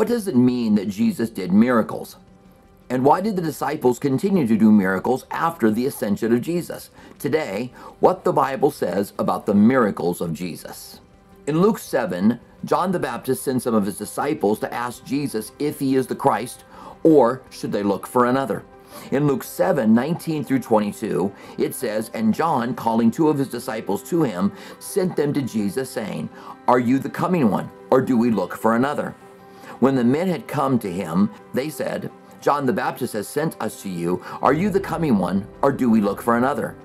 What does it mean that Jesus did miracles? And why did the disciples continue to do miracles after the ascension of Jesus? Today, what the Bible says about the miracles of Jesus. In Luke 7, John the Baptist sends some of his disciples to ask Jesus if he is the Christ or should they look for another. In Luke 7 19 through 22, it says, And John, calling two of his disciples to him, sent them to Jesus, saying, Are you the coming one, or do we look for another? When the men had come to him, they said, John the Baptist has sent us to you. Are you the coming one, or do we look for another?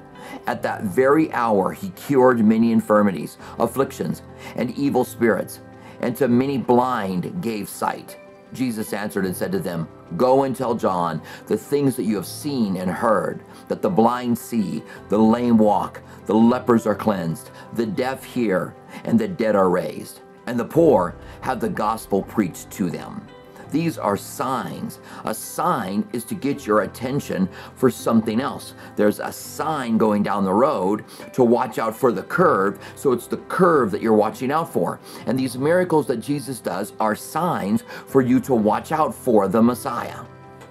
At that very hour, he cured many infirmities, afflictions, and evil spirits, and to many blind gave sight. Jesus answered and said to them, Go and tell John the things that you have seen and heard that the blind see, the lame walk, the lepers are cleansed, the deaf hear, and the dead are raised, and the poor have the gospel preached to them. These are signs. A sign is to get your attention for something else. There's a sign going down the road to watch out for the curve, so it's the curve that you're watching out for. And these miracles that Jesus does are signs for you to watch out for the Messiah.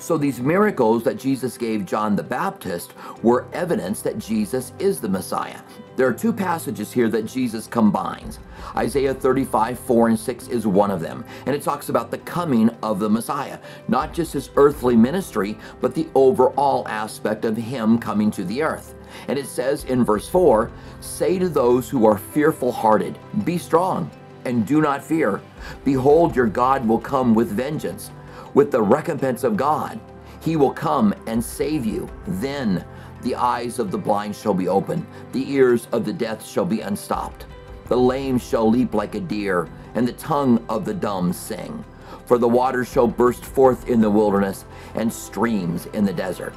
So these miracles that Jesus gave John the Baptist were evidence that Jesus is the Messiah. There are two passages here that Jesus combines. Isaiah 35, 4 and 6 is one of them, and it talks about the coming of the Messiah, not just his earthly ministry, but the overall aspect of him coming to the earth. And it says in verse 4 Say to those who are fearful hearted, Be strong and do not fear. Behold, your God will come with vengeance with the recompense of God. He will come and save you. Then the eyes of the blind shall be opened, the ears of the deaf shall be unstopped. The lame shall leap like a deer, and the tongue of the dumb sing. For the waters shall burst forth in the wilderness, and streams in the desert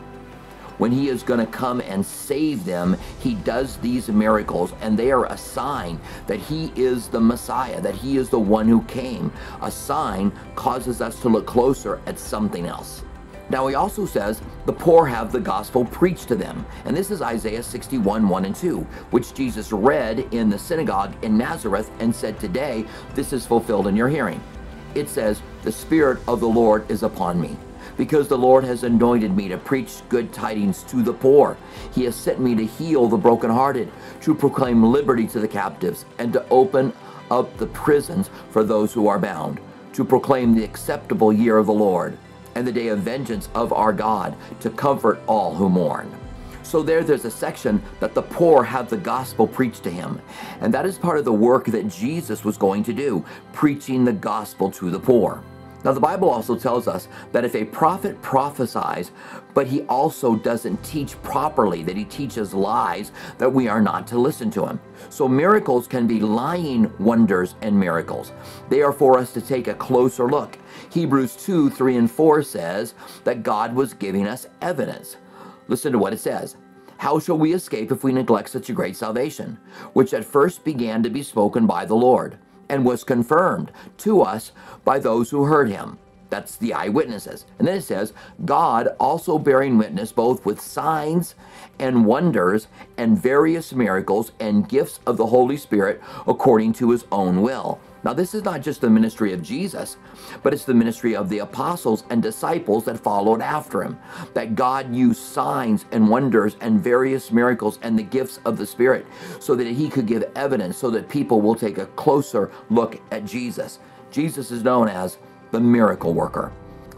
when he is going to come and save them, he does these miracles, and they are a sign that he is the Messiah, that he is the one who came. A sign causes us to look closer at something else. Now, he also says, the poor have the gospel preached to them. And this is Isaiah 61, 1 and 2, which Jesus read in the synagogue in Nazareth and said, Today, this is fulfilled in your hearing. It says, The Spirit of the Lord is upon me because the Lord has anointed me to preach good tidings to the poor. He has sent me to heal the brokenhearted, to proclaim liberty to the captives, and to open up the prisons for those who are bound, to proclaim the acceptable year of the Lord, and the day of vengeance of our God, to comfort all who mourn. So there, there's a section that the poor have the gospel preached to him. And that is part of the work that Jesus was going to do, preaching the gospel to the poor. Now, the Bible also tells us that if a prophet prophesies, but he also doesn't teach properly, that he teaches lies, that we are not to listen to him. So, miracles can be lying wonders and miracles. They are for us to take a closer look. Hebrews 2 3 and 4 says that God was giving us evidence. Listen to what it says. How shall we escape if we neglect such a great salvation, which at first began to be spoken by the Lord? And was confirmed to us by those who heard him. That's the eyewitnesses. And then it says, God also bearing witness both with signs and wonders and various miracles and gifts of the Holy Spirit according to his own will. Now, this is not just the ministry of Jesus, but it's the ministry of the apostles and disciples that followed after him. That God used signs and wonders and various miracles and the gifts of the Spirit so that he could give evidence so that people will take a closer look at Jesus. Jesus is known as the miracle worker.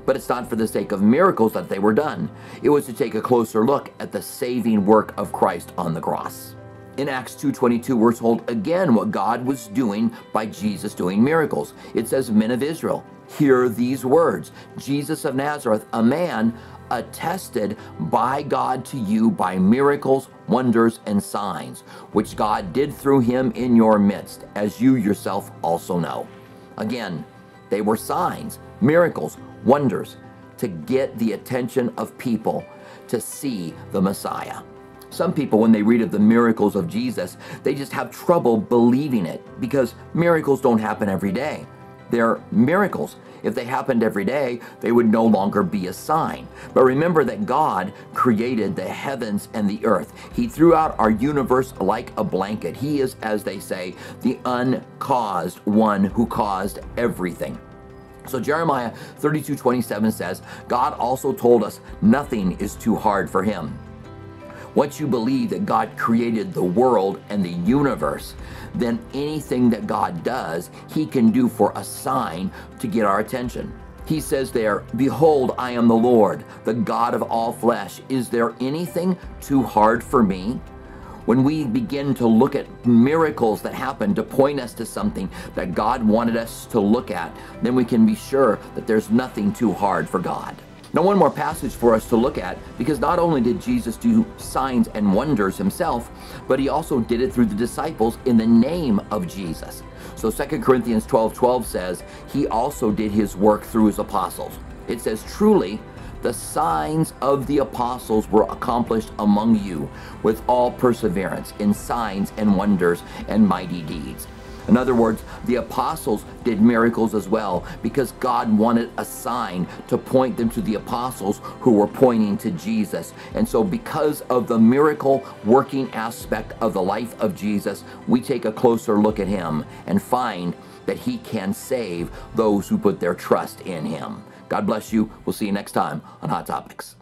But it's not for the sake of miracles that they were done. It was to take a closer look at the saving work of Christ on the cross. In Acts 2.22, we're told again what God was doing by Jesus doing miracles. It says, Men of Israel, hear these words. Jesus of Nazareth, a man attested by God to you by miracles, wonders, and signs, which God did through him in your midst, as you yourself also know. Again, they were signs, miracles, wonders to get the attention of people to see the Messiah. Some people, when they read of the miracles of Jesus, they just have trouble believing it because miracles don't happen every day. They're miracles. If they happened every day, they would no longer be a sign. But remember that God created the heavens and the earth. He threw out our universe like a blanket. He is, as they say, the uncaused one who caused everything. So Jeremiah 32 27 says, God also told us nothing is too hard for him. Once you believe that God created the world and the universe, then anything that God does, he can do for a sign to get our attention. He says there, Behold, I am the Lord, the God of all flesh. Is there anything too hard for me? when we begin to look at miracles that happen to point us to something that God wanted us to look at, then we can be sure that there's nothing too hard for God. Now, one more passage for us to look at because not only did Jesus do signs and wonders himself, but he also did it through the disciples in the name of Jesus. So 2 Corinthians 12 12 says, He also did his work through his apostles. It says, Truly, the signs of the apostles were accomplished among you with all perseverance in signs and wonders and mighty deeds. In other words, the apostles did miracles as well because God wanted a sign to point them to the apostles who were pointing to Jesus. And so, because of the miracle working aspect of the life of Jesus, we take a closer look at him and find that he can save those who put their trust in him. God bless you. We'll see you next time on Hot Topics.